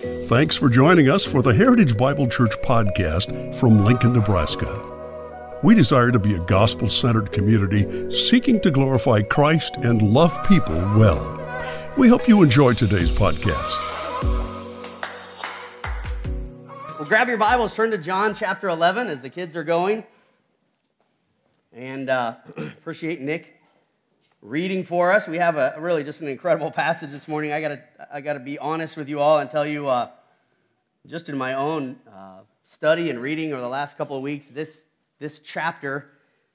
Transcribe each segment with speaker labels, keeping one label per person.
Speaker 1: Thanks for joining us for the Heritage Bible Church podcast from Lincoln, Nebraska. We desire to be a gospel centered community seeking to glorify Christ and love people well. We hope you enjoy today's podcast.
Speaker 2: Well, grab your Bibles, turn to John chapter 11 as the kids are going. And uh, appreciate Nick reading for us. We have a really just an incredible passage this morning. I gotta I gotta be honest with you all and tell you, uh, just in my own uh, study and reading over the last couple of weeks, this this chapter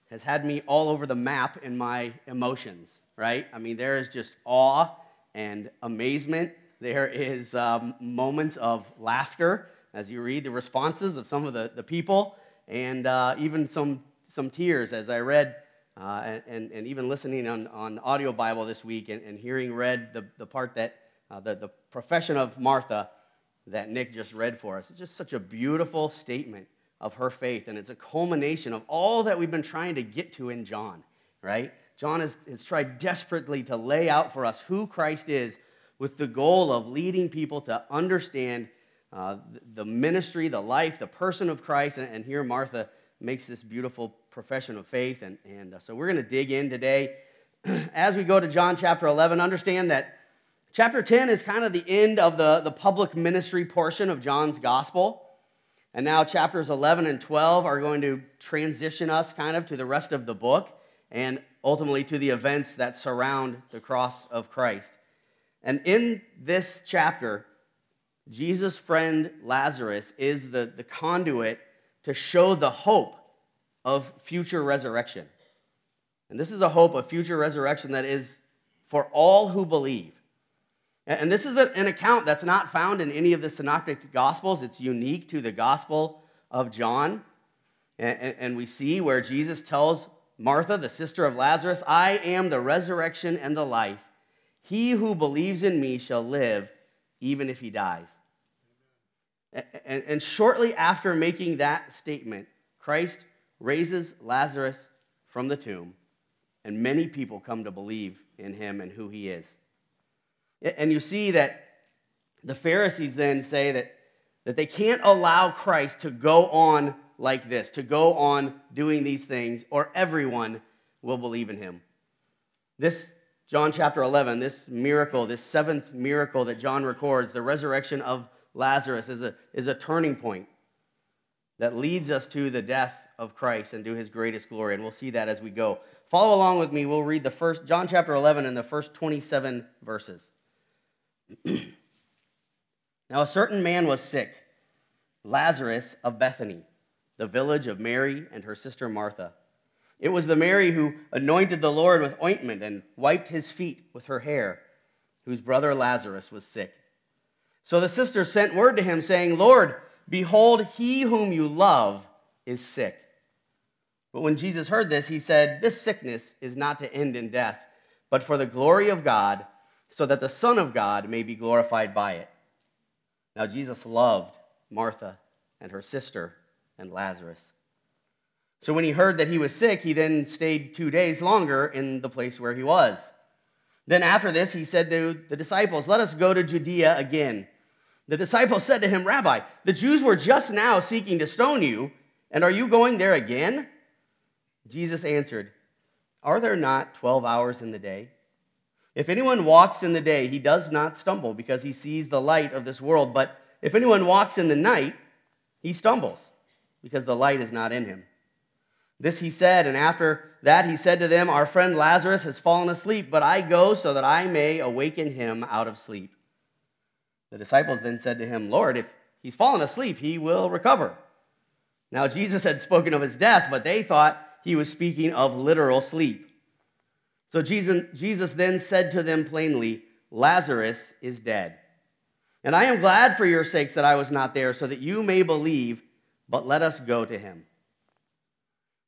Speaker 2: has had me all over the map in my emotions. Right? I mean, there is just awe and amazement. There is um, moments of laughter as you read the responses of some of the, the people, and uh, even some some tears as I read uh, and, and even listening on, on audio Bible this week and, and hearing read the, the part that uh, the, the profession of Martha that Nick just read for us. It's just such a beautiful statement of her faith, and it's a culmination of all that we've been trying to get to in John, right? John has, has tried desperately to lay out for us who Christ is with the goal of leading people to understand uh, the ministry, the life, the person of Christ. And, and here Martha makes this beautiful profession of faith. And, and uh, so we're going to dig in today. As we go to John chapter 11, understand that chapter 10 is kind of the end of the, the public ministry portion of John's gospel. And now chapters 11 and 12 are going to transition us kind of to the rest of the book and ultimately to the events that surround the cross of Christ. And in this chapter, Jesus' friend Lazarus is the, the conduit to show the hope of future resurrection. And this is a hope of future resurrection that is for all who believe. And this is an account that's not found in any of the synoptic gospels. It's unique to the gospel of John. And we see where Jesus tells Martha, the sister of Lazarus, I am the resurrection and the life. He who believes in me shall live even if he dies. And, and shortly after making that statement, Christ raises Lazarus from the tomb, and many people come to believe in him and who he is. And you see that the Pharisees then say that, that they can't allow Christ to go on like this, to go on doing these things, or everyone will believe in him. This, John chapter 11, this miracle, this seventh miracle that John records, the resurrection of Lazarus is a, is a turning point that leads us to the death of Christ and to his greatest glory. And we'll see that as we go. Follow along with me. We'll read the first, John chapter 11 and the first 27 verses. now, a certain man was sick, Lazarus of Bethany, the village of Mary and her sister Martha. It was the Mary who anointed the Lord with ointment and wiped his feet with her hair, whose brother Lazarus was sick. So the sisters sent word to him, saying, Lord, behold, he whom you love is sick. But when Jesus heard this, he said, This sickness is not to end in death, but for the glory of God, so that the Son of God may be glorified by it. Now, Jesus loved Martha and her sister and Lazarus. So when he heard that he was sick, he then stayed two days longer in the place where he was. Then after this, he said to the disciples, Let us go to Judea again. The disciples said to him, Rabbi, the Jews were just now seeking to stone you, and are you going there again? Jesus answered, Are there not 12 hours in the day? If anyone walks in the day, he does not stumble because he sees the light of this world. But if anyone walks in the night, he stumbles because the light is not in him. This he said, and after that he said to them, Our friend Lazarus has fallen asleep, but I go so that I may awaken him out of sleep. The disciples then said to him, Lord, if he's fallen asleep, he will recover. Now, Jesus had spoken of his death, but they thought he was speaking of literal sleep. So Jesus, Jesus then said to them plainly, Lazarus is dead. And I am glad for your sakes that I was not there, so that you may believe, but let us go to him.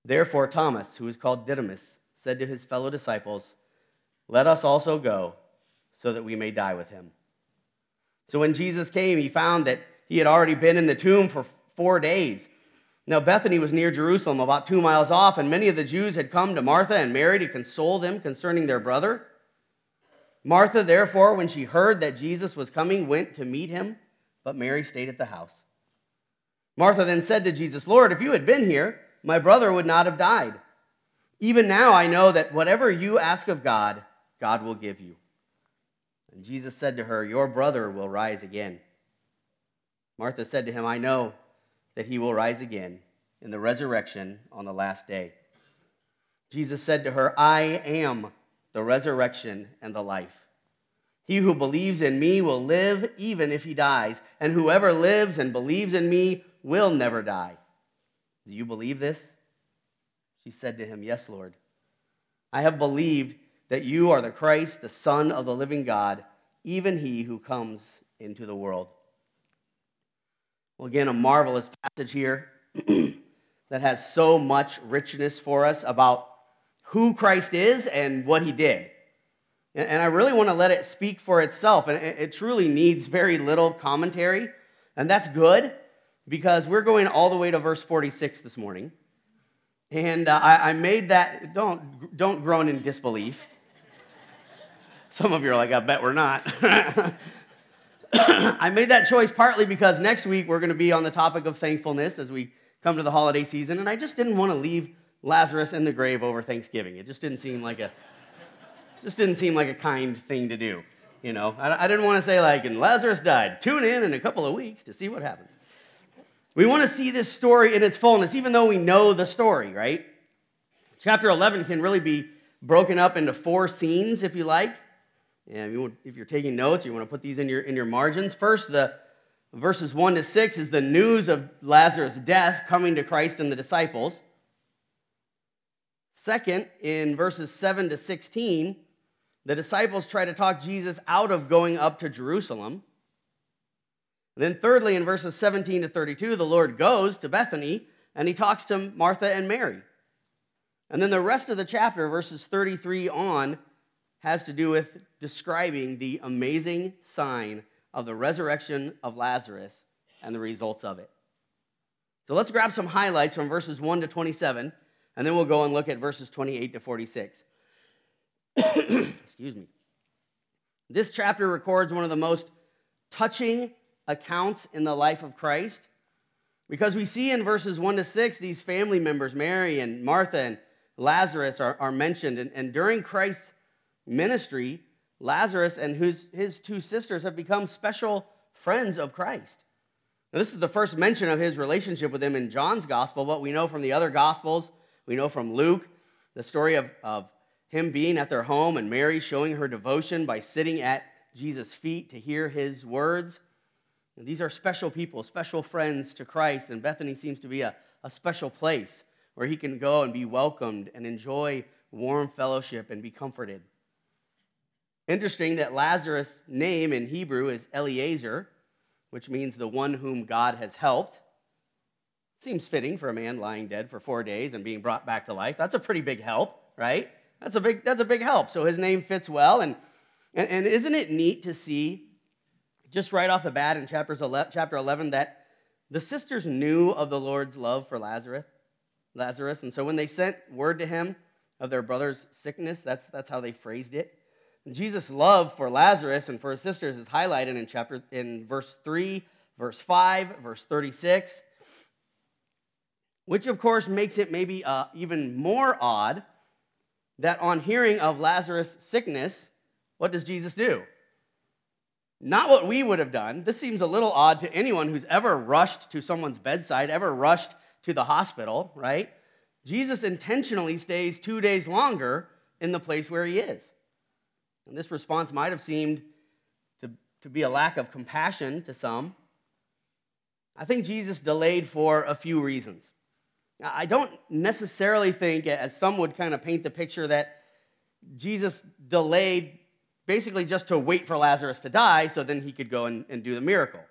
Speaker 2: Therefore, Thomas, who is called Didymus, said to his fellow disciples, Let us also go, so that we may die with him. So when Jesus came, he found that he had already been in the tomb for four days. Now, Bethany was near Jerusalem, about two miles off, and many of the Jews had come to Martha and Mary to console them concerning their brother. Martha, therefore, when she heard that Jesus was coming, went to meet him, but Mary stayed at the house. Martha then said to Jesus, Lord, if you had been here, my brother would not have died. Even now I know that whatever you ask of God, God will give you. And Jesus said to her, Your brother will rise again. Martha said to him, I know that he will rise again in the resurrection on the last day. Jesus said to her, I am the resurrection and the life. He who believes in me will live even if he dies, and whoever lives and believes in me will never die. Do you believe this? She said to him, Yes, Lord. I have believed that you are the Christ, the Son of the living God, even he who comes into the world. Well, again, a marvelous passage here that has so much richness for us about who Christ is and what he did. And I really want to let it speak for itself. And it truly needs very little commentary. And that's good because we're going all the way to verse 46 this morning. And uh, I, I, made that, don't, don't groan in disbelief. Some of you are like, I bet we're not. I made that choice partly because next week we're going to be on the topic of thankfulness as we come to the holiday season. And I just didn't want to leave Lazarus in the grave over Thanksgiving. It just didn't seem like a, just didn't seem like a kind thing to do. You know, I, I didn't want to say like, and Lazarus died. Tune in in a couple of weeks to see what happens. We want to see this story in its fullness, even though we know the story, right? Chapter 11 can really be broken up into four scenes, if you like. And if you're taking notes, you want to put these in your, in your margins. First, the verses 1 to 6 is the news of Lazarus' death coming to Christ and the disciples. Second, in verses 7 to 16, the disciples try to talk Jesus out of going up to Jerusalem. And then, thirdly, in verses 17 to 32, the Lord goes to Bethany and he talks to Martha and Mary. And then the rest of the chapter, verses 33 on, has to do with describing the amazing sign of the resurrection of Lazarus and the results of it. So let's grab some highlights from verses 1 to 27, and then we'll go and look at verses 28 to 46. Excuse me. This chapter records one of the most touching accounts in the life of Christ. Because we see in verses 1 to 6, these family members, Mary and Martha and Lazarus, are, are mentioned. And, and during Christ's ministry, Lazarus and his, his two sisters have become special friends of Christ. Now, this is the first mention of his relationship with him in John's gospel, but we know from the other gospels, we know from Luke, the story of, of him being at their home and Mary showing her devotion by sitting at Jesus' feet to hear his words. And these are special people, special friends to Christ, and Bethany seems to be a, a special place where he can go and be welcomed and enjoy warm fellowship and be comforted. Interesting that Lazarus' name in Hebrew is Eliezer, which means the one whom God has helped. Seems fitting for a man lying dead for four days and being brought back to life. That's a pretty big help, right? That's a big, that's a big help. So his name fits well. And, and, and isn't it neat to see just right off the bat in chapters 11, chapter 11 that the sisters knew of the Lord's love for Lazarus, Lazarus, and so when they sent word to him of their brother's sickness, that's, that's how they phrased it. Jesus' love for Lazarus and for his sisters is highlighted in chapter in verse 3, verse 5, verse 36, which of course makes it maybe uh, even more odd that on hearing of Lazarus' sickness, what does Jesus do? Not what we would have done. This seems a little odd to anyone who's ever rushed to someone's bedside, ever rushed to the hospital, right? Jesus intentionally stays two days longer in the place where he is. And this response might have seemed to, to be a lack of compassion to some. I think Jesus delayed for a few reasons. Now, I don't necessarily think, as some would kind of paint the picture, that Jesus delayed basically just to wait for Lazarus to die so then he could go and, and do the miracle.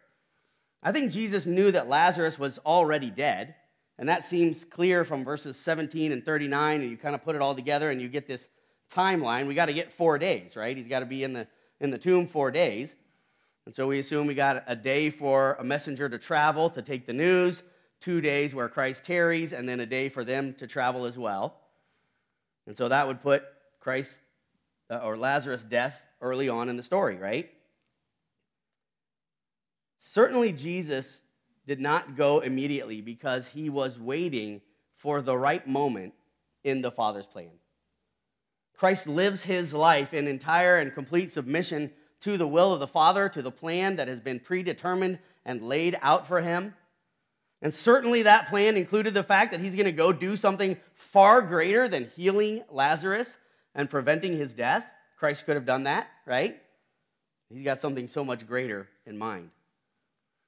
Speaker 2: I think Jesus knew that Lazarus was already dead, and that seems clear from verses 17 and 39, and you kind of put it all together and you get this timeline. We got to get four days, right? He's got to be in the, in the tomb four days. And so we assume we got a day for a messenger to travel to take the news, two days where Christ tarries, and then a day for them to travel as well. And so that would put Christ uh, or Lazarus' death early on in the story, right? Certainly, Jesus did not go immediately because he was waiting for the right moment in the Father's plan. Christ lives his life in entire and complete submission to the will of the Father, to the plan that has been predetermined and laid out for him. And certainly that plan included the fact that he's going to go do something far greater than healing Lazarus and preventing his death. Christ could have done that, right? He's got something so much greater in mind.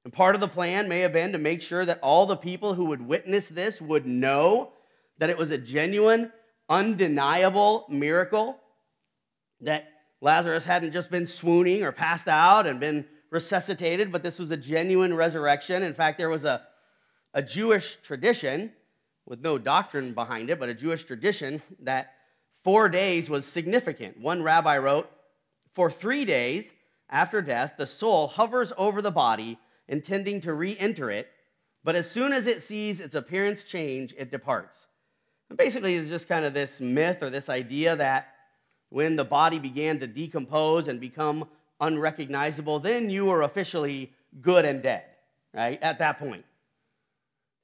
Speaker 2: And part of the plan may have been to make sure that all the people who would witness this would know that it was a genuine, undeniable miracle, that Lazarus hadn't just been swooning or passed out and been resuscitated, but this was a genuine resurrection. In fact, there was a, a Jewish tradition with no doctrine behind it, but a Jewish tradition that four days was significant. One rabbi wrote, For three days after death, the soul hovers over the body, intending to re enter it, but as soon as it sees its appearance change, it departs. Basically, it's just kind of this myth or this idea that when the body began to decompose and become unrecognizable, then you were officially good and dead, right? At that point.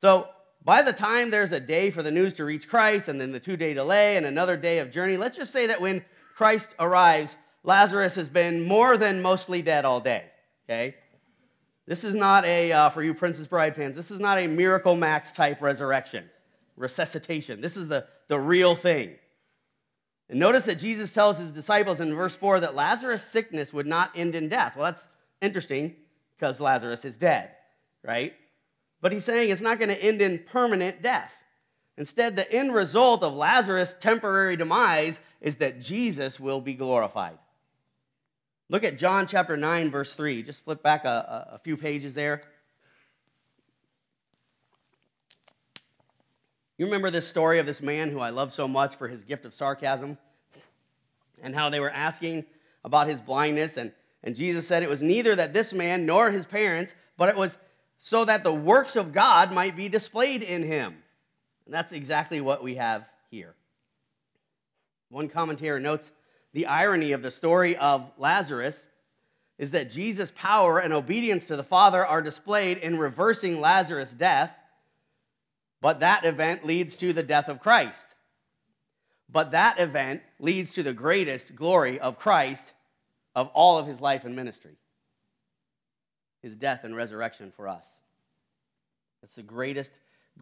Speaker 2: So by the time there's a day for the news to reach Christ, and then the two day delay and another day of journey, let's just say that when Christ arrives, Lazarus has been more than mostly dead all day, okay? This is not a, uh, for you Princess Bride fans, this is not a Miracle Max type resurrection, resuscitation. This is the, the real thing. And notice that Jesus tells his disciples in verse 4 that Lazarus' sickness would not end in death. Well, that's interesting because Lazarus is dead, right? But he's saying it's not going to end in permanent death. Instead, the end result of Lazarus' temporary demise is that Jesus will be glorified. Look at John chapter 9, verse 3. Just flip back a, a, few pages there. You remember this story of this man who I love so much for his gift of sarcasm and how they were asking about his blindness. And, and Jesus said it was neither that this man nor his parents, but it was so that the works of God might be displayed in him. And that's exactly what we have here. One commentator notes the irony of the story of Lazarus is that Jesus' power and obedience to the Father are displayed in reversing Lazarus' death but that event leads to the death of Christ. But that event leads to the greatest glory of Christ of all of his life and ministry his death and resurrection for us. That's the greatest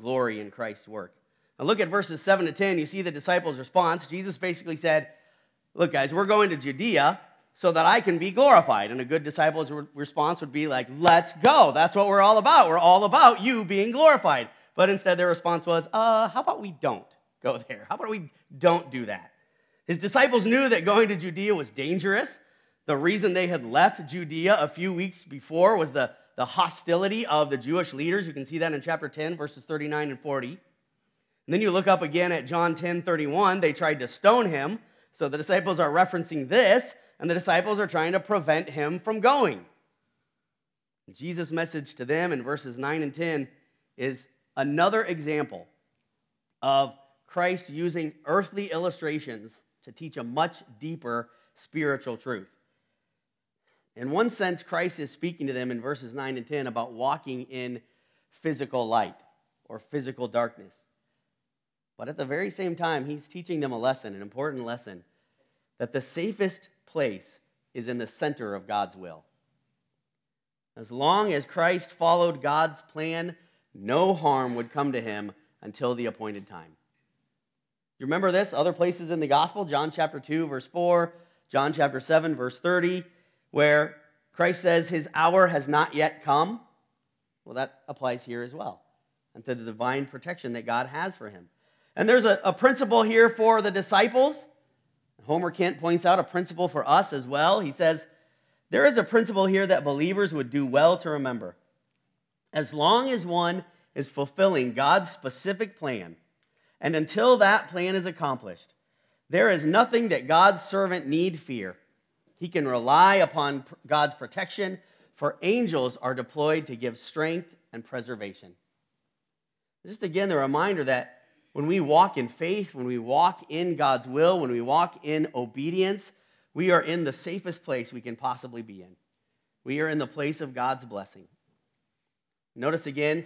Speaker 2: glory in Christ's work. Now, look at verses 7 to 10. You see the disciples' response. Jesus basically said, Look, guys, we're going to Judea so that I can be glorified. And a good disciple's response would be like, Let's go. That's what we're all about. We're all about you being glorified. But instead, their response was, uh, how about we don't go there? How about we don't do that? His disciples knew that going to Judea was dangerous. The reason they had left Judea a few weeks before was the, the hostility of the Jewish leaders. You can see that in chapter 10, verses 39 and 40. And then you look up again at John 10 31. They tried to stone him. So the disciples are referencing this, and the disciples are trying to prevent him from going. Jesus' message to them in verses 9 and 10 is another example of Christ using earthly illustrations to teach a much deeper spiritual truth. In one sense, Christ is speaking to them in verses 9 and 10 about walking in physical light or physical darkness. But at the very same time, he's teaching them a lesson, an important lesson, that the safest place is in the center of God's will. As long as Christ followed God's plan no harm would come to him until the appointed time. You remember this? Other places in the gospel, John chapter 2, verse 4, John chapter 7, verse 30, where Christ says his hour has not yet come. Well, that applies here as well, and to the divine protection that God has for him. And there's a, a principle here for the disciples. Homer Kent points out a principle for us as well. He says, There is a principle here that believers would do well to remember. As long as one is fulfilling God's specific plan, and until that plan is accomplished, there is nothing that God's servant need fear. He can rely upon God's protection, for angels are deployed to give strength and preservation. Just again, the reminder that when we walk in faith, when we walk in God's will, when we walk in obedience, we are in the safest place we can possibly be in. We are in the place of God's blessing. Notice again,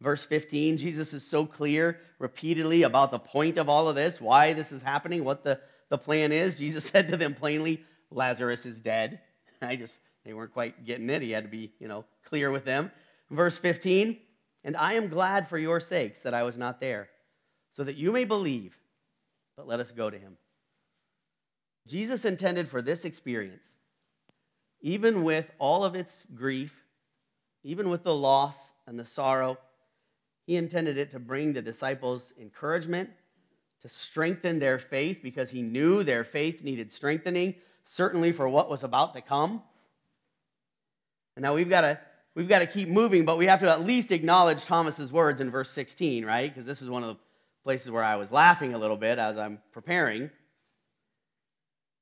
Speaker 2: verse 15, Jesus is so clear repeatedly about the point of all of this, why this is happening, what the, the plan is. Jesus said to them plainly, Lazarus is dead. I just, they weren't quite getting it. He had to be, you know, clear with them. Verse 15, and I am glad for your sakes that I was not there, so that you may believe. But let us go to him. Jesus intended for this experience, even with all of its grief, even with the loss and the sorrow, he intended it to bring the disciples encouragement, to strengthen their faith because he knew their faith needed strengthening, certainly for what was about to come. And now we've got to we've got to keep moving, but we have to at least acknowledge Thomas's words in verse 16, right? Because this is one of the places where I was laughing a little bit as I'm preparing.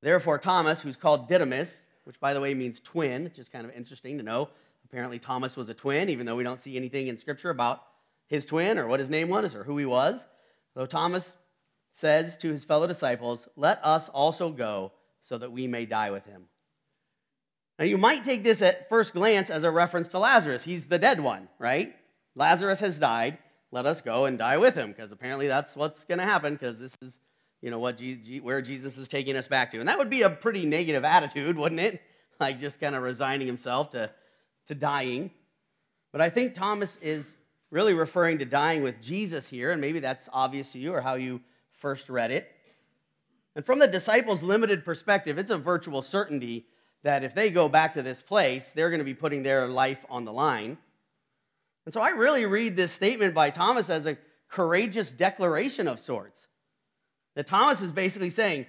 Speaker 2: Therefore, Thomas, who's called Didymus, which by the way means twin, which is kind of interesting to know. Apparently, Thomas was a twin, even though we don't see anything in Scripture about his twin or what his name was or who he was. So Thomas says to his fellow disciples, Let us also go so that we may die with him. Now, you might take this at first glance as a reference to Lazarus. He's the dead one, right? Lazarus has died. Let us go and die with him, because apparently that's what's going to happen, because this is, you know, what where Jesus is taking us back to. And that would be a pretty negative attitude, wouldn't it? Like just kind of resigning himself to, to dying. But I think Thomas is really referring to dying with Jesus here, and maybe that's obvious to you or how you first read it. And from the disciples' limited perspective, it's a virtual certainty that if they go back to this place, they're going to be putting their life on the line. And so I really read this statement by Thomas as a courageous declaration of sorts. That Thomas is basically saying,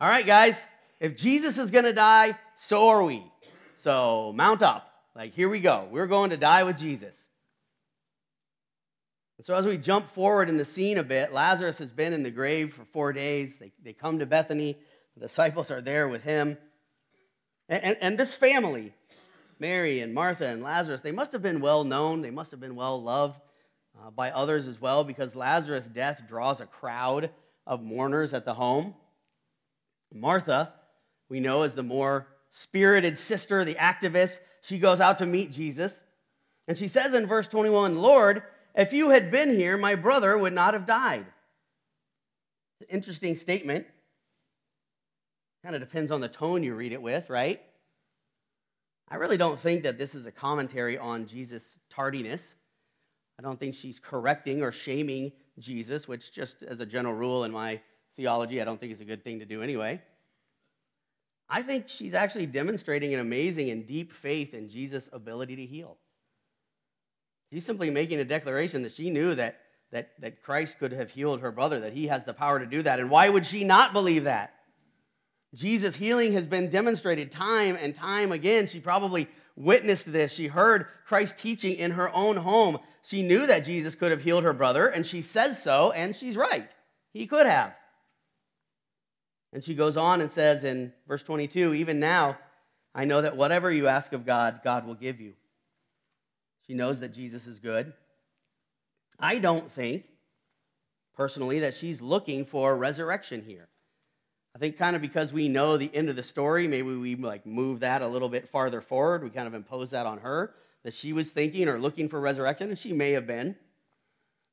Speaker 2: All right, guys, if Jesus is going to die, so are we. So mount up. Like, here we go. We're going to die with Jesus. And so, as we jump forward in the scene a bit, Lazarus has been in the grave for four days. They, they come to Bethany. The disciples are there with him. And, and, and this family, Mary and Martha and Lazarus, they must have been well known. They must have been well loved uh, by others as well because Lazarus' death draws a crowd of mourners at the home. Martha, we know, is the more spirited sister, the activist. She goes out to meet Jesus. And she says in verse 21 Lord, if you had been here, my brother would not have died. Interesting statement. Kind of depends on the tone you read it with, right? I really don't think that this is a commentary on Jesus' tardiness. I don't think she's correcting or shaming Jesus, which, just as a general rule in my theology, I don't think is a good thing to do anyway. I think she's actually demonstrating an amazing and deep faith in Jesus' ability to heal. She's simply making a declaration that she knew that, that, that Christ could have healed her brother, that he has the power to do that. And why would she not believe that? Jesus' healing has been demonstrated time and time again. She probably witnessed this. She heard Christ teaching in her own home. She knew that Jesus could have healed her brother, and she says so, and she's right. He could have. And she goes on and says in verse 22 Even now, I know that whatever you ask of God, God will give you. She knows that Jesus is good. I don't think, personally, that she's looking for resurrection here. I think kind of because we know the end of the story, maybe we like move that a little bit farther forward. We kind of impose that on her that she was thinking or looking for resurrection, and she may have been.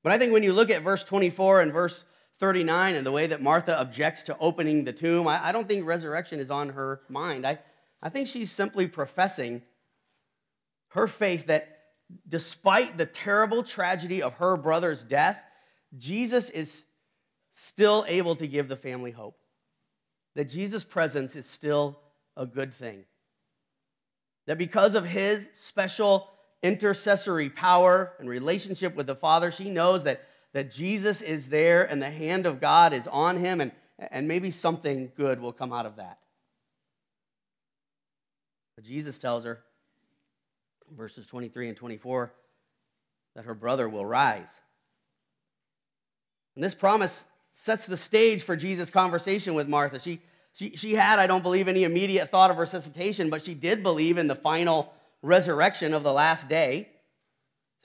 Speaker 2: But I think when you look at verse 24 and verse 39 and the way that Martha objects to opening the tomb, I, I don't think resurrection is on her mind. I, I think she's simply professing her faith that despite the terrible tragedy of her brother's death, Jesus is still able to give the family hope that Jesus' presence is still a good thing. That because of his special intercessory power and relationship with the Father, she knows that, that Jesus is there and the hand of God is on him, and, and maybe something good will come out of that. But Jesus tells her, verses 23 and 24, that her brother will rise. And this promise sets the stage for Jesus' conversation with Martha. She, she, she had, I don't believe, any immediate thought of resuscitation, but she did believe in the final resurrection of the last day.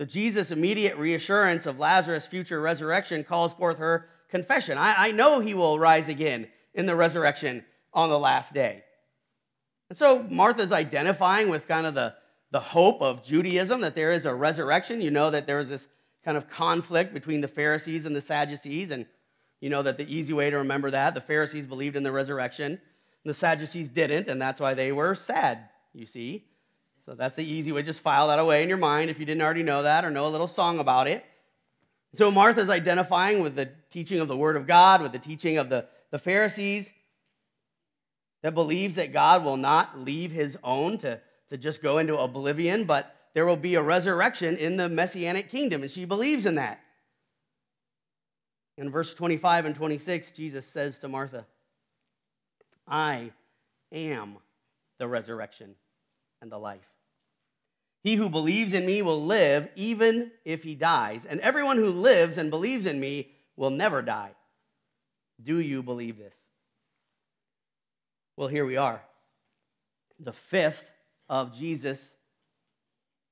Speaker 2: So Jesus' immediate reassurance of Lazarus' future resurrection calls forth her confession. I, I know he will rise again in the resurrection on the last day. And so Martha's identifying with kind of the, the hope of Judaism, that there is a resurrection. You know that there is this kind of conflict between the Pharisees and the Sadducees. And you know that the easy way to remember that the Pharisees believed in the resurrection, the Sadducees didn't, and that's why they were sad, you see. So that's the easy way. Just file that away in your mind if you didn't already know that or know a little song about it. So Martha's identifying with the teaching of the Word of God, with the teaching of the, the Pharisees that believes that God will not leave his own to, to just go into oblivion, but there will be a resurrection in the messianic kingdom, and she believes in that. In verse 25 and 26, Jesus says to Martha, I am the resurrection and the life. He who believes in me will live even if he dies, and everyone who lives and believes in me will never die. Do you believe this? Well, here we are. The fifth of Jesus'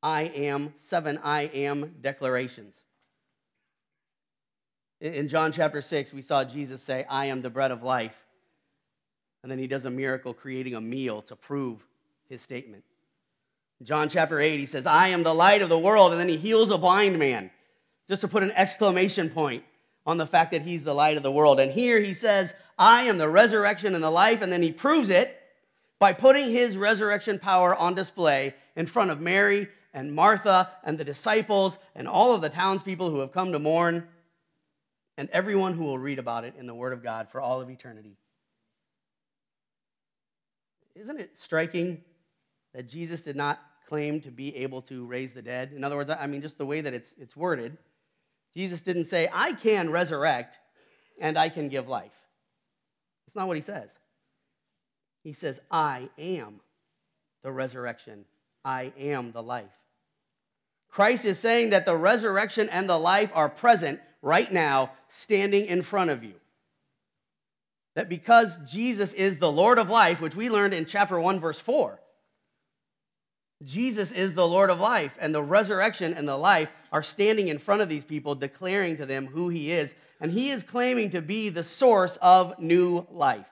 Speaker 2: I am, seven I am declarations. In John chapter 6, we saw Jesus say, I am the bread of life. And then he does a miracle creating a meal to prove his statement. John chapter 8, he says, I am the light of the world. And then he heals a blind man, just to put an exclamation point on the fact that he's the light of the world. And here he says, I am the resurrection and the life. And then he proves it by putting his resurrection power on display in front of Mary and Martha and the disciples and all of the townspeople who have come to mourn and everyone who will read about it in the Word of God for all of eternity. Isn't it striking that Jesus did not claim to be able to raise the dead? In other words, I mean, just the way that it's, it's worded, Jesus didn't say, I can resurrect and I can give life. That's not what he says. He says, I am the resurrection, I am the life. Christ is saying that the resurrection and the life are present right now, standing in front of you. That because Jesus is the Lord of life, which we learned in chapter 1, verse 4, Jesus is the Lord of life, and the resurrection and the life are standing in front of these people, declaring to them who He is. And He is claiming to be the source of new life.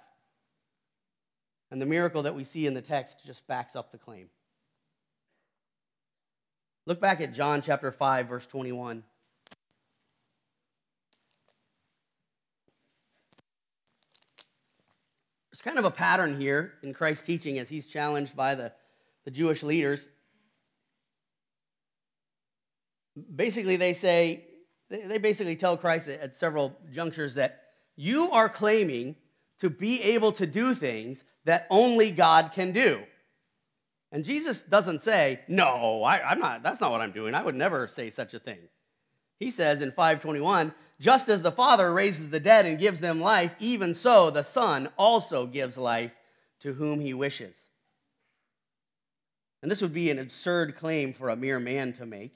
Speaker 2: And the miracle that we see in the text just backs up the claim. Look back at John chapter 5, verse 21. There's kind of a pattern here in Christ's teaching as he's challenged by the the Jewish leaders. Basically, they say, they basically tell Christ at several junctures that you are claiming to be able to do things that only God can do. And Jesus doesn't say, No, I, am not, that's not what I'm doing. I would never say such a thing. He says in 521, just as the Father raises the dead and gives them life, even so the Son also gives life to whom he wishes. And this would be an absurd claim for a mere man to make.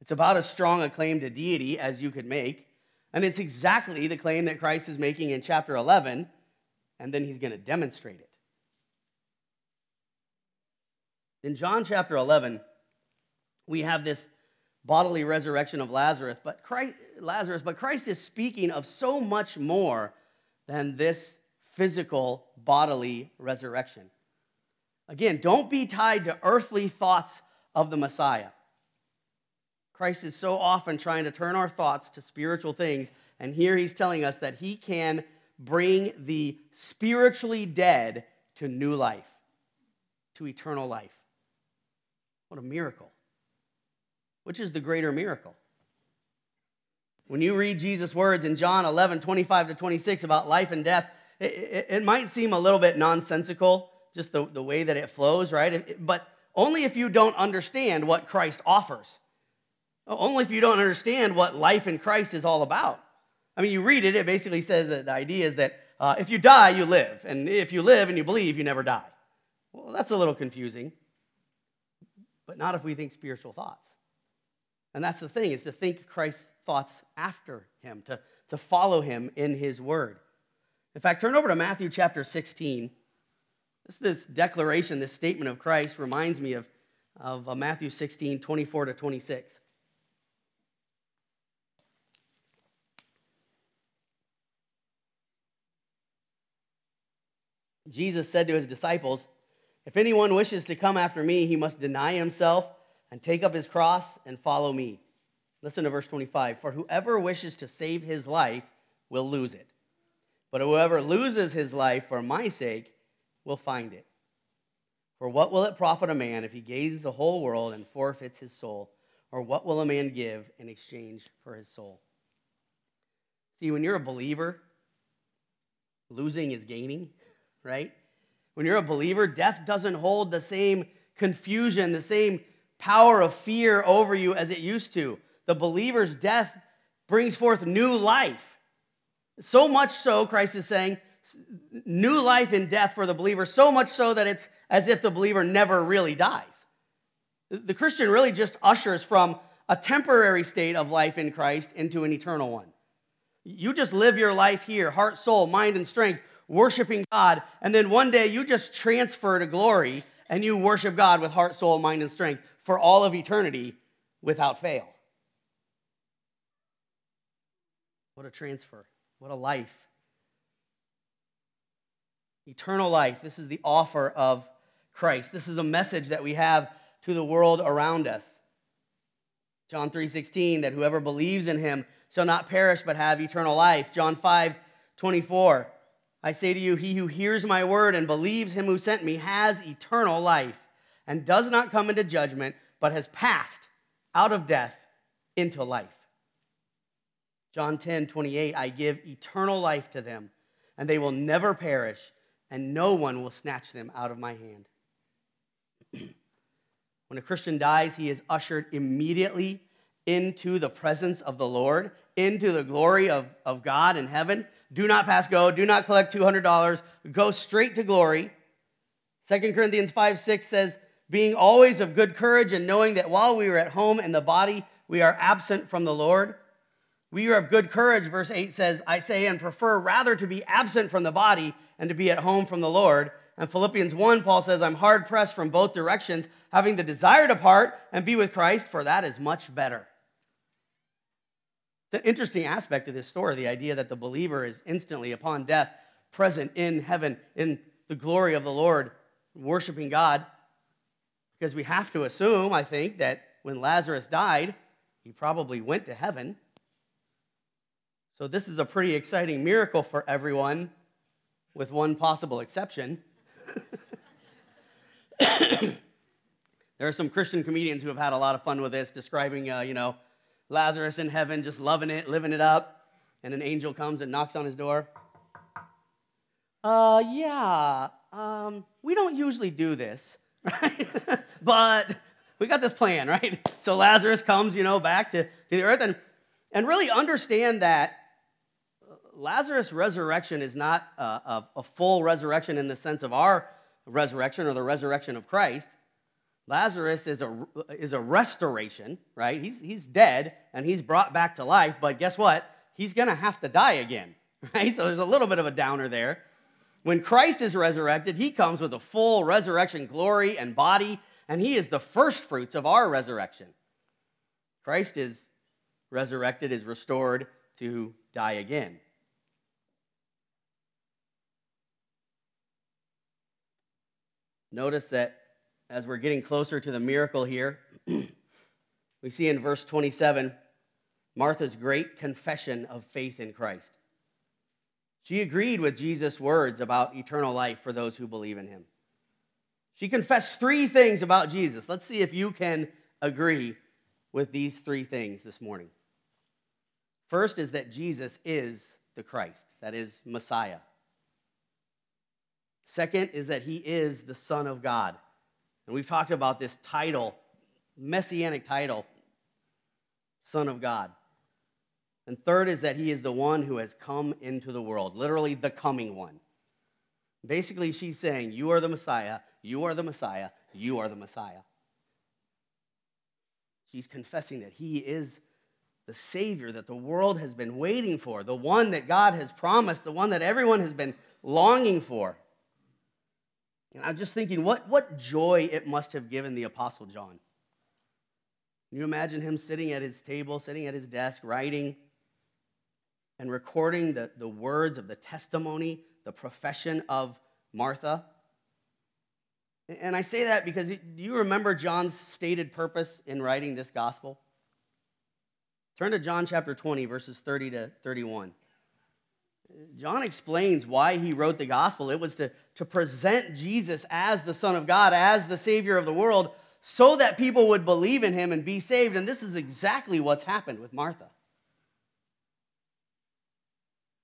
Speaker 2: It's about as strong a claim to deity as you could make. And it's exactly the claim that Christ is making in chapter 11, and then he's going to demonstrate it. In John chapter 11, we have this bodily resurrection of Lazarus, but Christ, Lazarus, but Christ is speaking of so much more than this physical bodily resurrection. Again, don't be tied to earthly thoughts of the Messiah. Christ is so often trying to turn our thoughts to spiritual things, and here he's telling us that he can bring the spiritually dead to new life, to eternal life. What a miracle. Which is the greater miracle? When you read Jesus' words in John 11, 25 to 26 about life and death, it, it, it might seem a little bit nonsensical just the, the way that it flows, right? But only if you don't understand what Christ offers. Only if you don't understand what life in Christ is all about. I mean, you read it, it basically says that the idea is that uh, if you die, you live. And if you live and you believe, you never die. Well, that's a little confusing. But not if we think spiritual thoughts. And that's the thing, is to think Christ's thoughts after him, to, to follow him in his word. In fact, turn over to Matthew chapter 16. This, this declaration, this statement of Christ reminds me of, of uh, Matthew 16, 24 to 26. Jesus said to his disciples, If anyone wishes to come after me, he must deny himself and take up his cross and follow me. Listen to verse 25. For whoever wishes to save his life will lose it. But whoever loses his life for my sake will find it. For what will it profit a man if he gains the whole world and forfeits his soul? Or what will a man give in exchange for his soul? See, when you're a believer, losing is gaining, right? When you're a believer, death doesn't hold the same confusion, the same power of fear over you as it used to. The believer's death brings forth new life. So much so, Christ is saying, new life in death for the believer, so much so that it's as if the believer never really dies. The Christian really just ushers from a temporary state of life in Christ into an eternal one. You just live your life here, heart, soul, mind, and strength, worshiping God, and then one day you just transfer to glory and you worship God with heart, soul, mind, and strength for all of eternity without fail. What a transfer. What a life. Eternal life. This is the offer of Christ. This is a message that we have to the world around us. John 3:16 that whoever believes in him shall not perish but have eternal life. John 5:24 I say to you he who hears my word and believes him who sent me has eternal life and does not come into judgment but has passed out of death into life. John 10, 28, I give eternal life to them, and they will never perish, and no one will snatch them out of my hand. when a Christian dies, he is ushered immediately into the presence of the Lord, into the glory of, of God in heaven. Do not pass go, do not collect $200, go straight to glory. 2 Corinthians 5 6 says, being always of good courage and knowing that while we are at home in the body, we are absent from the Lord. We are of good courage, verse 8 says, I say, and prefer rather to be absent from the body and to be at home from the Lord. And Philippians 1, Paul says, I'm hard pressed from both directions, having the desire to part and be with Christ, for that is much better. It's an interesting aspect of this story the idea that the believer is instantly, upon death, present in heaven, in the glory of the Lord, worshiping God. Because we have to assume, I think, that when Lazarus died, he probably went to heaven. So, this is a pretty exciting miracle for everyone, with one possible exception. there are some Christian comedians who have had a lot of fun with this, describing, uh, you know, Lazarus in heaven, just loving it, living it up, and an angel comes and knocks on his door. Uh, yeah, um, we don't usually do this, right? but we got this plan, right? So Lazarus comes, you know, back to, to the earth, and, and really understand that Lazarus' resurrection is not a, a, full resurrection in the sense of our resurrection or the resurrection of Christ. Lazarus is a, is a restoration, right? He's, he's dead and he's brought back to life, but guess what? He's going to have to die again, right? So there's a little bit of a downer there. When Christ is resurrected, he comes with a full resurrection glory and body, and he is the first fruits of our resurrection. Christ is resurrected, is restored to die again. Notice that as we're getting closer to the miracle here, we see in verse 27 Martha's great confession of faith in Christ. She agreed with Jesus' words about eternal life for those who believe in him. She confessed three things about Jesus. Let's see if you can agree with these three things this morning. First is that Jesus is the Christ, that is, Messiah. Second is that he is the Son of God. And we've talked about this title, messianic title, Son of God. And third is that he is the one who has come into the world, literally the coming one. Basically, she's saying, You are the Messiah, you are the Messiah, you are the Messiah. She's confessing that he is the Savior that the world has been waiting for, the one that God has promised, the one that everyone has been longing for. And I'm just thinking, what, what joy it must have given the Apostle John. Can you imagine him sitting at his table, sitting at his desk, writing and recording the, the words of the testimony, the profession of Martha? And I say that because do you remember John's stated purpose in writing this gospel? Turn to John chapter 20, verses 30 to 31. John explains why he wrote the gospel. It was to, to present Jesus as the Son of God, as the Savior of the world, so that people would believe in him and be saved. And this is exactly what's happened with Martha.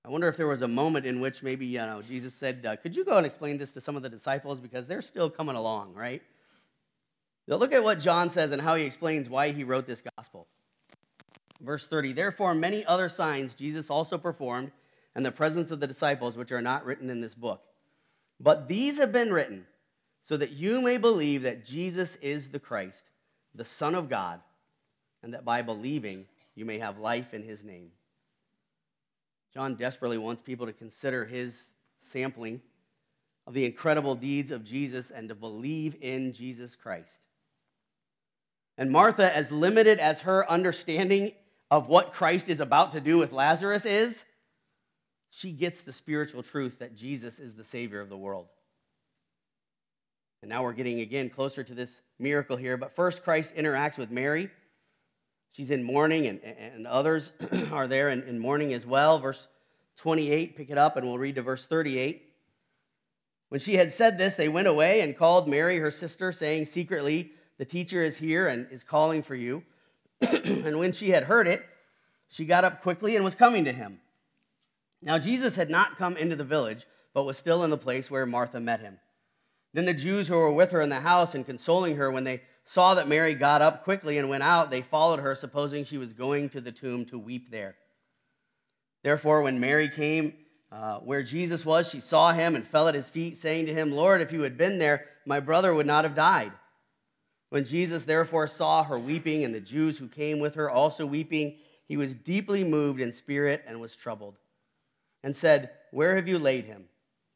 Speaker 2: I wonder if there was a moment in which maybe you know Jesus said, uh, "Could you go and explain this to some of the disciples because they're still coming along, right?" Now look at what John says and how he explains why he wrote this gospel. Verse 30. Therefore, many other signs Jesus also performed in the presence of the disciples, which are not written in this book. But these have been written so that you may believe that Jesus is the Christ, the Son of God, and that by believing you may have life in his name. John desperately wants people to consider his sampling of the incredible deeds of Jesus and to believe in Jesus Christ. And Martha, as limited as her understanding of what Christ is about to do with Lazarus is, she gets the spiritual truth that Jesus is the Savior of the world. And now we're getting again closer to this miracle here. But first, Christ interacts with Mary. She's in mourning, and, and others are there in, in mourning as well. Verse 28, pick it up, and we'll read to verse 38. When she had said this, they went away and called Mary, her sister, saying secretly, The teacher is here and is calling for you. and when she had heard it, she got up quickly and was coming to him. Now, Jesus had not come into the village, but was still in the place where Martha met him. Then the Jews who were with her in the house and consoling her, when they saw that Mary got up quickly and went out, they followed her, supposing she was going to the tomb to weep there. Therefore, when Mary came uh, where Jesus was, she saw him and fell at his feet, saying to him, Lord, if you had been there, my brother would not have died. When Jesus therefore saw her weeping, and the Jews who came with her also weeping, he was deeply moved in spirit and was troubled, and said, Where have you laid him?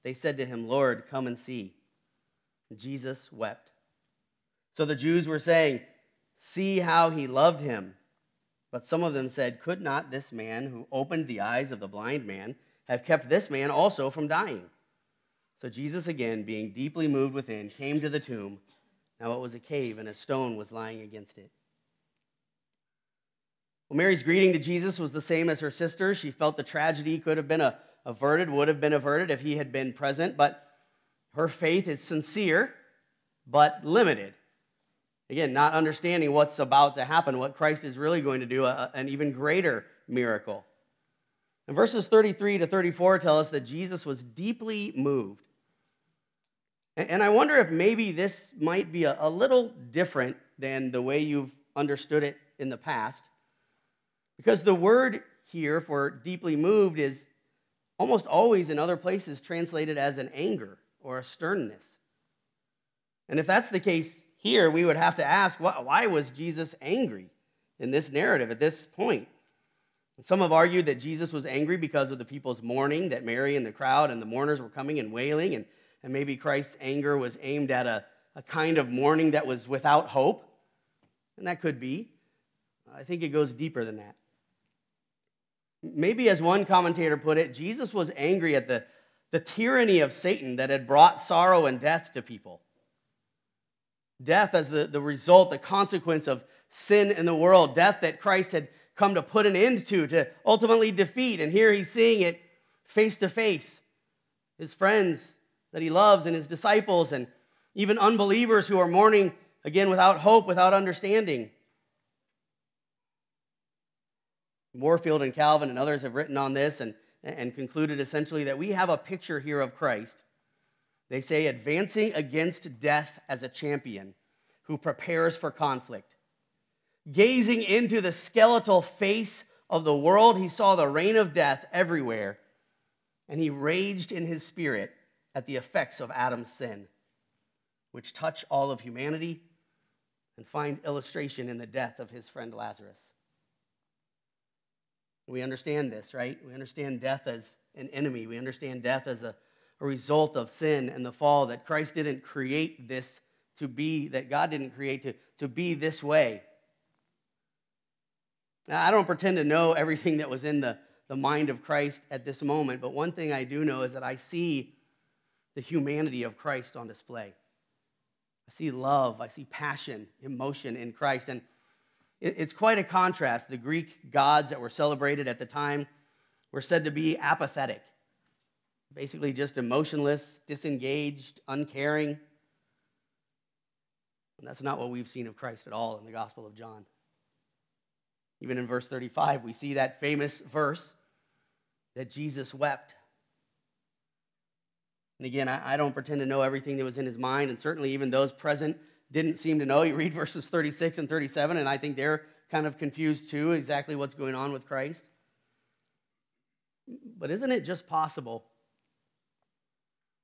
Speaker 2: They said to him, Lord, come and see. Jesus wept. So the Jews were saying, See how he loved him. But some of them said, Could not this man who opened the eyes of the blind man have kept this man also from dying? So Jesus, again, being deeply moved within, came to the tomb. Now it was a cave, and a stone was lying against it. Well, Mary's greeting to Jesus was the same as her sister. She felt the tragedy could have been averted, would have been averted if he had been present, but her faith is sincere, but limited. Again, not understanding what's about to happen, what Christ is really going to do, a, an even greater miracle. And verses 33 to 34 tell us that Jesus was deeply moved. And I wonder if maybe this might be a, a little different than the way you've understood it in the past. Because the word here for deeply moved is almost always in other places translated as an anger or a sternness. And if that's the case here, we would have to ask why was Jesus angry in this narrative at this point? Some have argued that Jesus was angry because of the people's mourning, that Mary and the crowd and the mourners were coming and wailing, and, and maybe Christ's anger was aimed at a, a kind of mourning that was without hope. And that could be. I think it goes deeper than that. Maybe, as one commentator put it, Jesus was angry at the, the tyranny of Satan that had brought sorrow and death to people. Death as the, the result, the consequence of sin in the world, death that Christ had come to put an end to, to ultimately defeat. And here he's seeing it face to face. His friends that he loves and his disciples, and even unbelievers who are mourning again without hope, without understanding. Warfield and Calvin and others have written on this, and and concluded essentially that we have a picture here of Christ. They say, advancing against death as a champion who prepares for conflict. Gazing into the skeletal face of the world, he saw the reign of death everywhere, and he raged in his spirit at the effects of Adam's sin, which touch all of humanity and find illustration in the death of his friend Lazarus. We understand this, right? We understand death as an enemy. We understand death as a, a result of sin and the fall, that Christ didn't create this to be, that God didn't create to, to be this way. Now, I don't pretend to know everything that was in the, the mind of Christ at this moment, but one thing I do know is that I see the humanity of Christ on display. I see love, I see passion, emotion in Christ. And it's quite a contrast. The Greek gods that were celebrated at the time were said to be apathetic, basically just emotionless, disengaged, uncaring. And that's not what we've seen of Christ at all in the Gospel of John. Even in verse 35, we see that famous verse that Jesus wept. And again, I, don't pretend to know everything that was in his mind, and certainly even those present didn't seem to know. You read verses 36 and 37, and I think they're kind of confused too, exactly what's going on with Christ. But isn't it just possible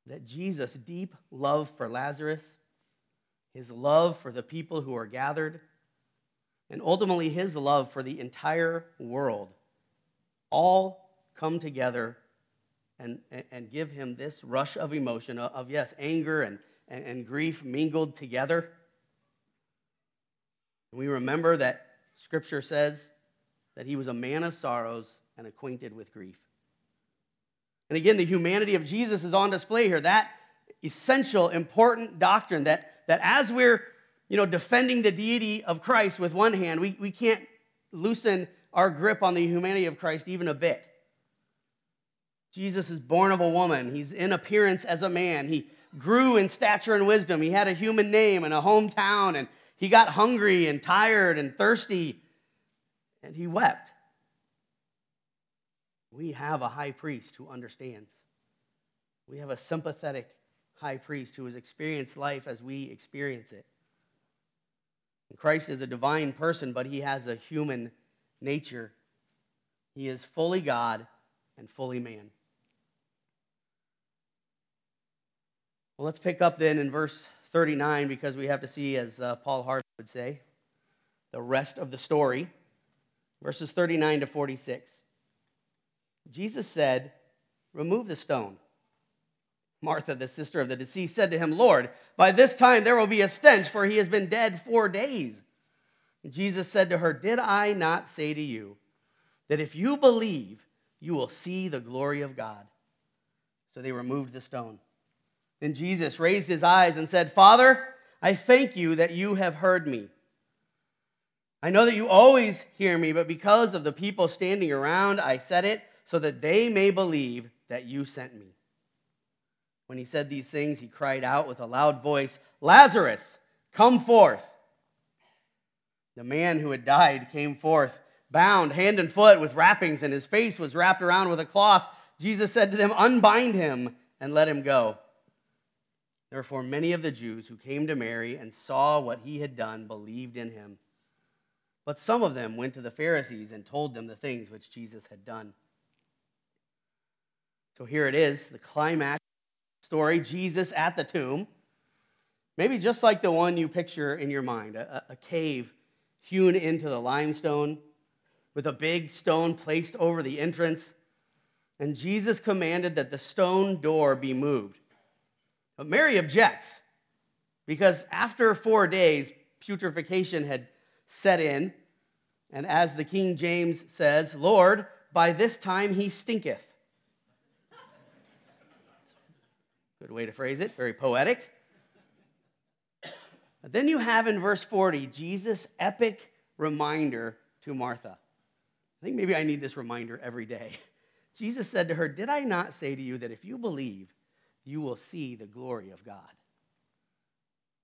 Speaker 2: that Jesus' deep love for Lazarus, his love for the people who are gathered, and ultimately his love for the entire world all come together and, and give him this rush of emotion of, yes, anger and, and, and grief mingled together. And we remember that Scripture says that he was a man of sorrows and acquainted with grief. And again, the humanity of Jesus is on display here. That essential, important doctrine that, that as we're you know, defending the deity of Christ with one hand, we, we can't loosen our grip on the humanity of Christ even a bit. Jesus is born of a woman. He's in appearance as a man. He grew in stature and wisdom. He had a human name and a hometown, and he got hungry and tired and thirsty, and he wept. We have a high priest who understands. We have a sympathetic high priest who has experienced life as we experience it. And Christ is a divine person, but he has a human nature. He is fully God and fully man. Well, let's pick up then in verse 39 because we have to see, as uh, Paul Harvey would say, the rest of the story. Verses 39 to 46. Jesus said, Remove the stone. Martha, the sister of the deceased, said to him, Lord, by this time there will be a stench, for he has been dead four days. Jesus said to her, Did I not say to you that if you believe, you will see the glory of God? So they removed the stone. Then Jesus raised his eyes and said, Father, I thank you that you have heard me. I know that you always hear me, but because of the people standing around, I said it so that they may believe that you sent me. When he said these things, he cried out with a loud voice, Lazarus, come forth. The man who had died came forth, bound hand and foot with wrappings, and his face was wrapped around with a cloth. Jesus said to them, Unbind him and let him go. Therefore, many of the Jews who came to Mary and saw what he had done believed in him. But some of them went to the Pharisees and told them the things which Jesus had done. So here it is, the climax story Jesus at the tomb. Maybe just like the one you picture in your mind a, a cave hewn into the limestone with a big stone placed over the entrance. And Jesus commanded that the stone door be moved. But Mary objects because after four days, putrefaction had set in. And as the King James says, Lord, by this time he stinketh. Good way to phrase it, very poetic. But then you have in verse 40 Jesus' epic reminder to Martha. I think maybe I need this reminder every day. Jesus said to her, Did I not say to you that if you believe, you will see the glory of God.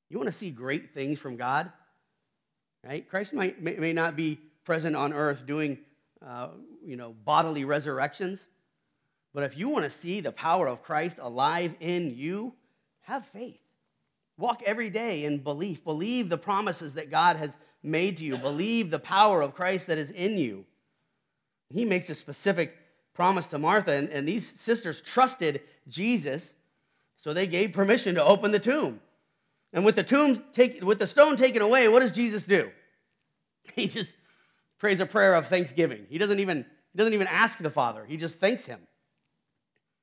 Speaker 2: You want to see great things from God? Right? Christ might, may, may not be present on earth doing uh, you know, bodily resurrections, but if you want to see the power of Christ alive in you, have faith. Walk every day in belief. Believe the promises that God has made to you. Believe the power of Christ that is in you. He makes a specific promise to Martha, and, and these sisters trusted Jesus so they gave permission to open the tomb. And with the tomb take, with the stone taken away, what does Jesus do? He just prays a prayer of thanksgiving. He doesn't even, he doesn't even ask the Father. He just thanks him.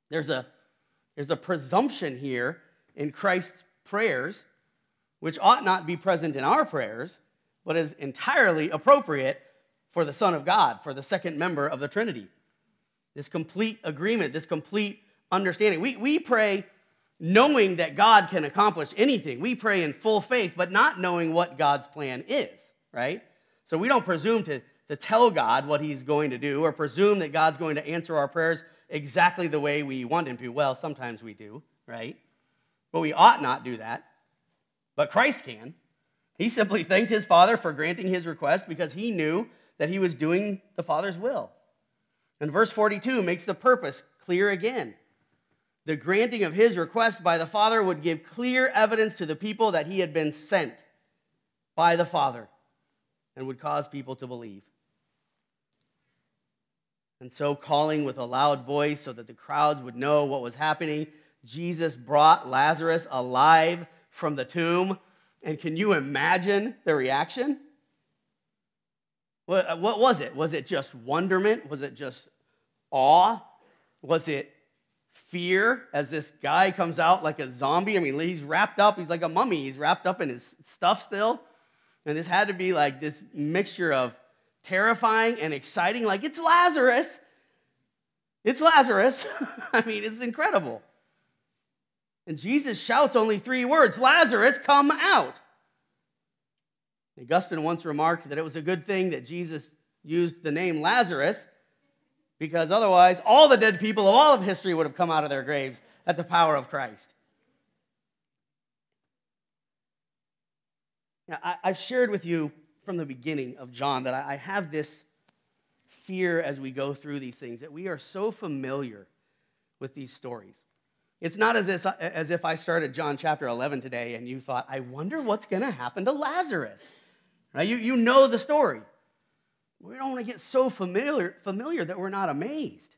Speaker 2: There's a, there's a presumption here in Christ's prayers, which ought not be present in our prayers, but is entirely appropriate for the Son of God, for the second member of the Trinity. This complete agreement, this complete understanding. We, we pray knowing that God can accomplish anything. We pray in full faith, but not knowing what God's plan is, right? So we don't presume to, to tell God what he's going to do or presume that God's going to answer our prayers exactly the way we want him to. Well, sometimes we do, right? But we ought not do that. But Christ can. He simply thanked his Father for granting his request because he knew that he was doing the Father's will. And verse 42 makes the purpose clear again. The granting of his request by the Father would give clear evidence to the people that he had been sent by the Father and would cause people to believe. And so, calling with a loud voice so that the crowds would know what was happening, Jesus brought Lazarus alive from the tomb. And can you imagine the reaction? What, what was it? Was it just wonderment? Was it just awe? Was it fear as this guy comes out like a zombie? I mean, he's wrapped up, he's like a mummy, he's wrapped up in his stuff still. And this had to be like this mixture of terrifying and exciting, like, it's Lazarus. It's Lazarus. I mean, it's incredible. And Jesus shouts only three words Lazarus, come out. Augustine once remarked that it was a good thing that Jesus used the name Lazarus because otherwise all the dead people of all of history would have come out of their graves at the power of Christ. Now, I, have shared with you from the beginning of John that I, I have this fear as we go through these things that we are so familiar with these stories. It's not as if, as if I started John chapter 11 today and you thought, I wonder what's going to happen to Lazarus. Right? You, you know the story. We don't want to get so familiar, familiar that we're not amazed.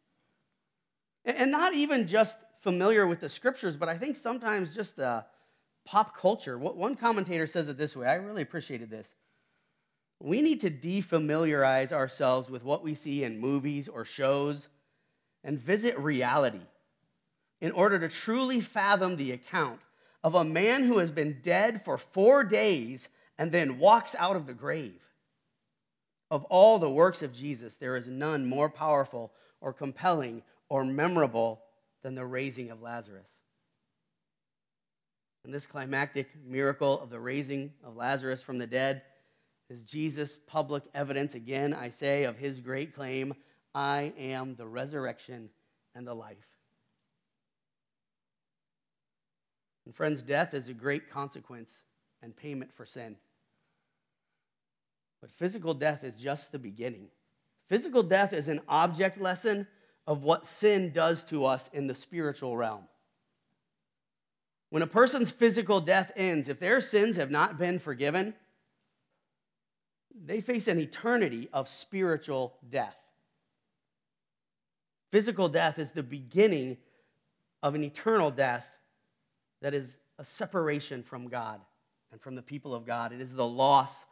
Speaker 2: And, not even just familiar with the scriptures, but I think sometimes just uh, pop culture. One commentator says it this way. I really appreciated this. We need to defamiliarize ourselves with what we see in movies or shows and visit reality in order to truly fathom the account of a man who has been dead for four days and then walks out of the grave. Of all the works of Jesus, there is none more powerful or compelling or memorable than the raising of Lazarus. And this climactic miracle of the raising of Lazarus from the dead is Jesus' public evidence, again, I say, of his great claim I am the resurrection and the life. And friends, death is a great consequence and payment for sin. But physical death is just the beginning. Physical death is an object lesson of what sin does to us in the spiritual realm. When a person's physical death ends, if their sins have not been forgiven, they face an eternity of spiritual death. Physical death is the beginning of an eternal death that is a separation from God and from the people of God. It is the loss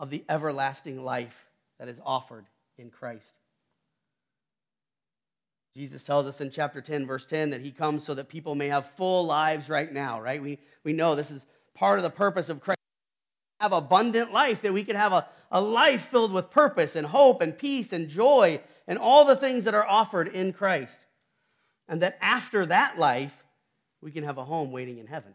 Speaker 2: of the everlasting life that is offered in Christ. Jesus tells us in chapter 10, verse 10, that he comes so that people may have full lives right now, right? We, we know this is part of the purpose of Christ. Have abundant life, that we could have a, a life filled with purpose and hope and peace and joy and all the things that are offered in Christ. And that after that life, we can have a home waiting in heaven.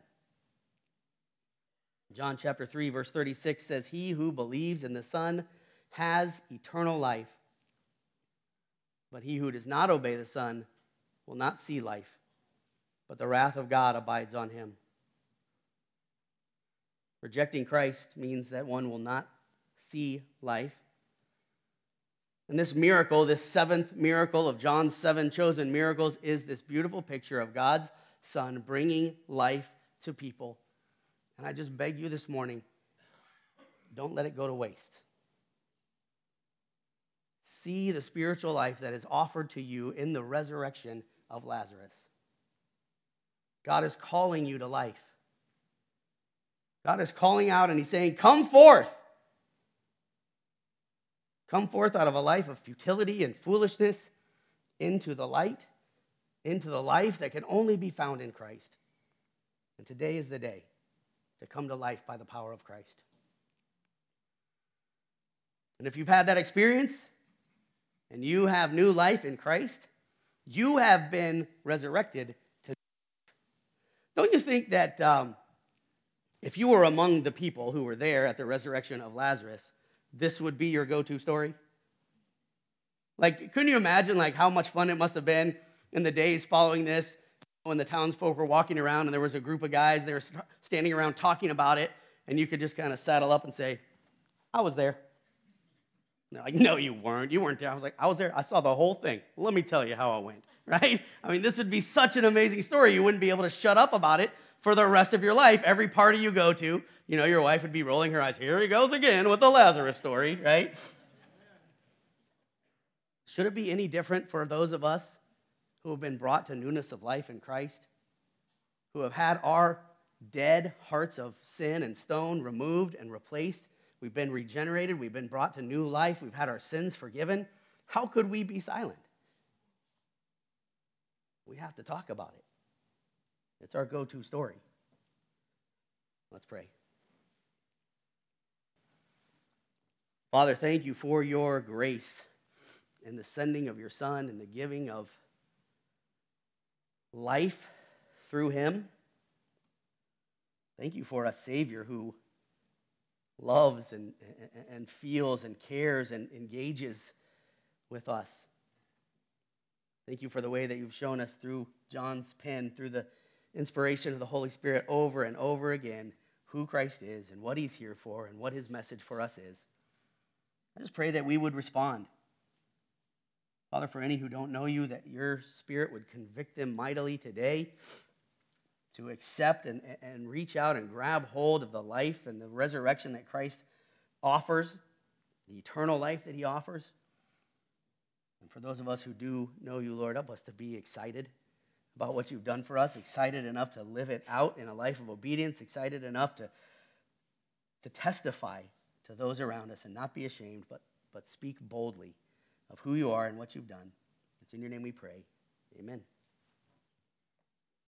Speaker 2: John chapter 3, verse 36 says, He who believes in the Son has eternal life. But he who does not obey the Son will not see life, but the wrath of God abides on him. Rejecting Christ means that one will not see life. And this miracle, this seventh miracle of John's seven chosen miracles, is this beautiful picture of God's Son bringing life to people and I just beg you this morning don't let it go to waste. See the spiritual life that is offered to you in the resurrection of Lazarus. God is calling you to life. God is calling out and He's saying, Come forth. Come forth out of a life of futility and foolishness into the light, into the life that can only be found in Christ. And today is the day to come to life by the power of Christ. And if you've had that experience and you have new life in Christ, you have been resurrected to. Don't you think that um, if you were among the people who were there at the resurrection of Lazarus, this would be your go to story? Like, couldn't you imagine like how much fun it must have been in the days following this when the townsfolk were walking around and there was a group of guys, they were standing around talking about it, and you could just kind of saddle up and say, I was there. And they're like, no, you weren't. You weren't there. I was like, I was there. I saw the whole thing. Let me tell you how it went, right? I mean, this would be such an amazing story. You wouldn't be able to shut up about it for the rest of your life. Every party you go to, you know, your wife would be rolling her eyes. Here he goes again with the Lazarus story, right? Should it be any different for those of us who have been brought to newness of life in Christ, who have had our dead hearts of sin and stone removed and replaced? We've been regenerated, we've been brought to new life, we've had our sins forgiven. How could we be silent? We have to talk about it. It's our go to story. Let's pray. Father, thank you for your grace and the sending of your Son and the giving of life through him. Thank you for a Savior who loves and, and feels and cares and engages with us. Thank you for the way that you've shown us through John's pen, through the inspiration of the Holy Spirit over and over again, who Christ is and what he's here for and what his message for us is. I just pray that we would respond. Father, for any who don't know you, that your spirit would convict them mightily today to accept and, and reach out and grab hold of the life and the resurrection that Christ offers, the eternal life that he offers. And for those of us who do know you, Lord, help us to be excited about what you've done for us, excited enough to live it out in a life of obedience, excited enough to, to testify to those around us and not be ashamed, but, but speak boldly of who you are and what you've done. It's in your name we pray. Amen.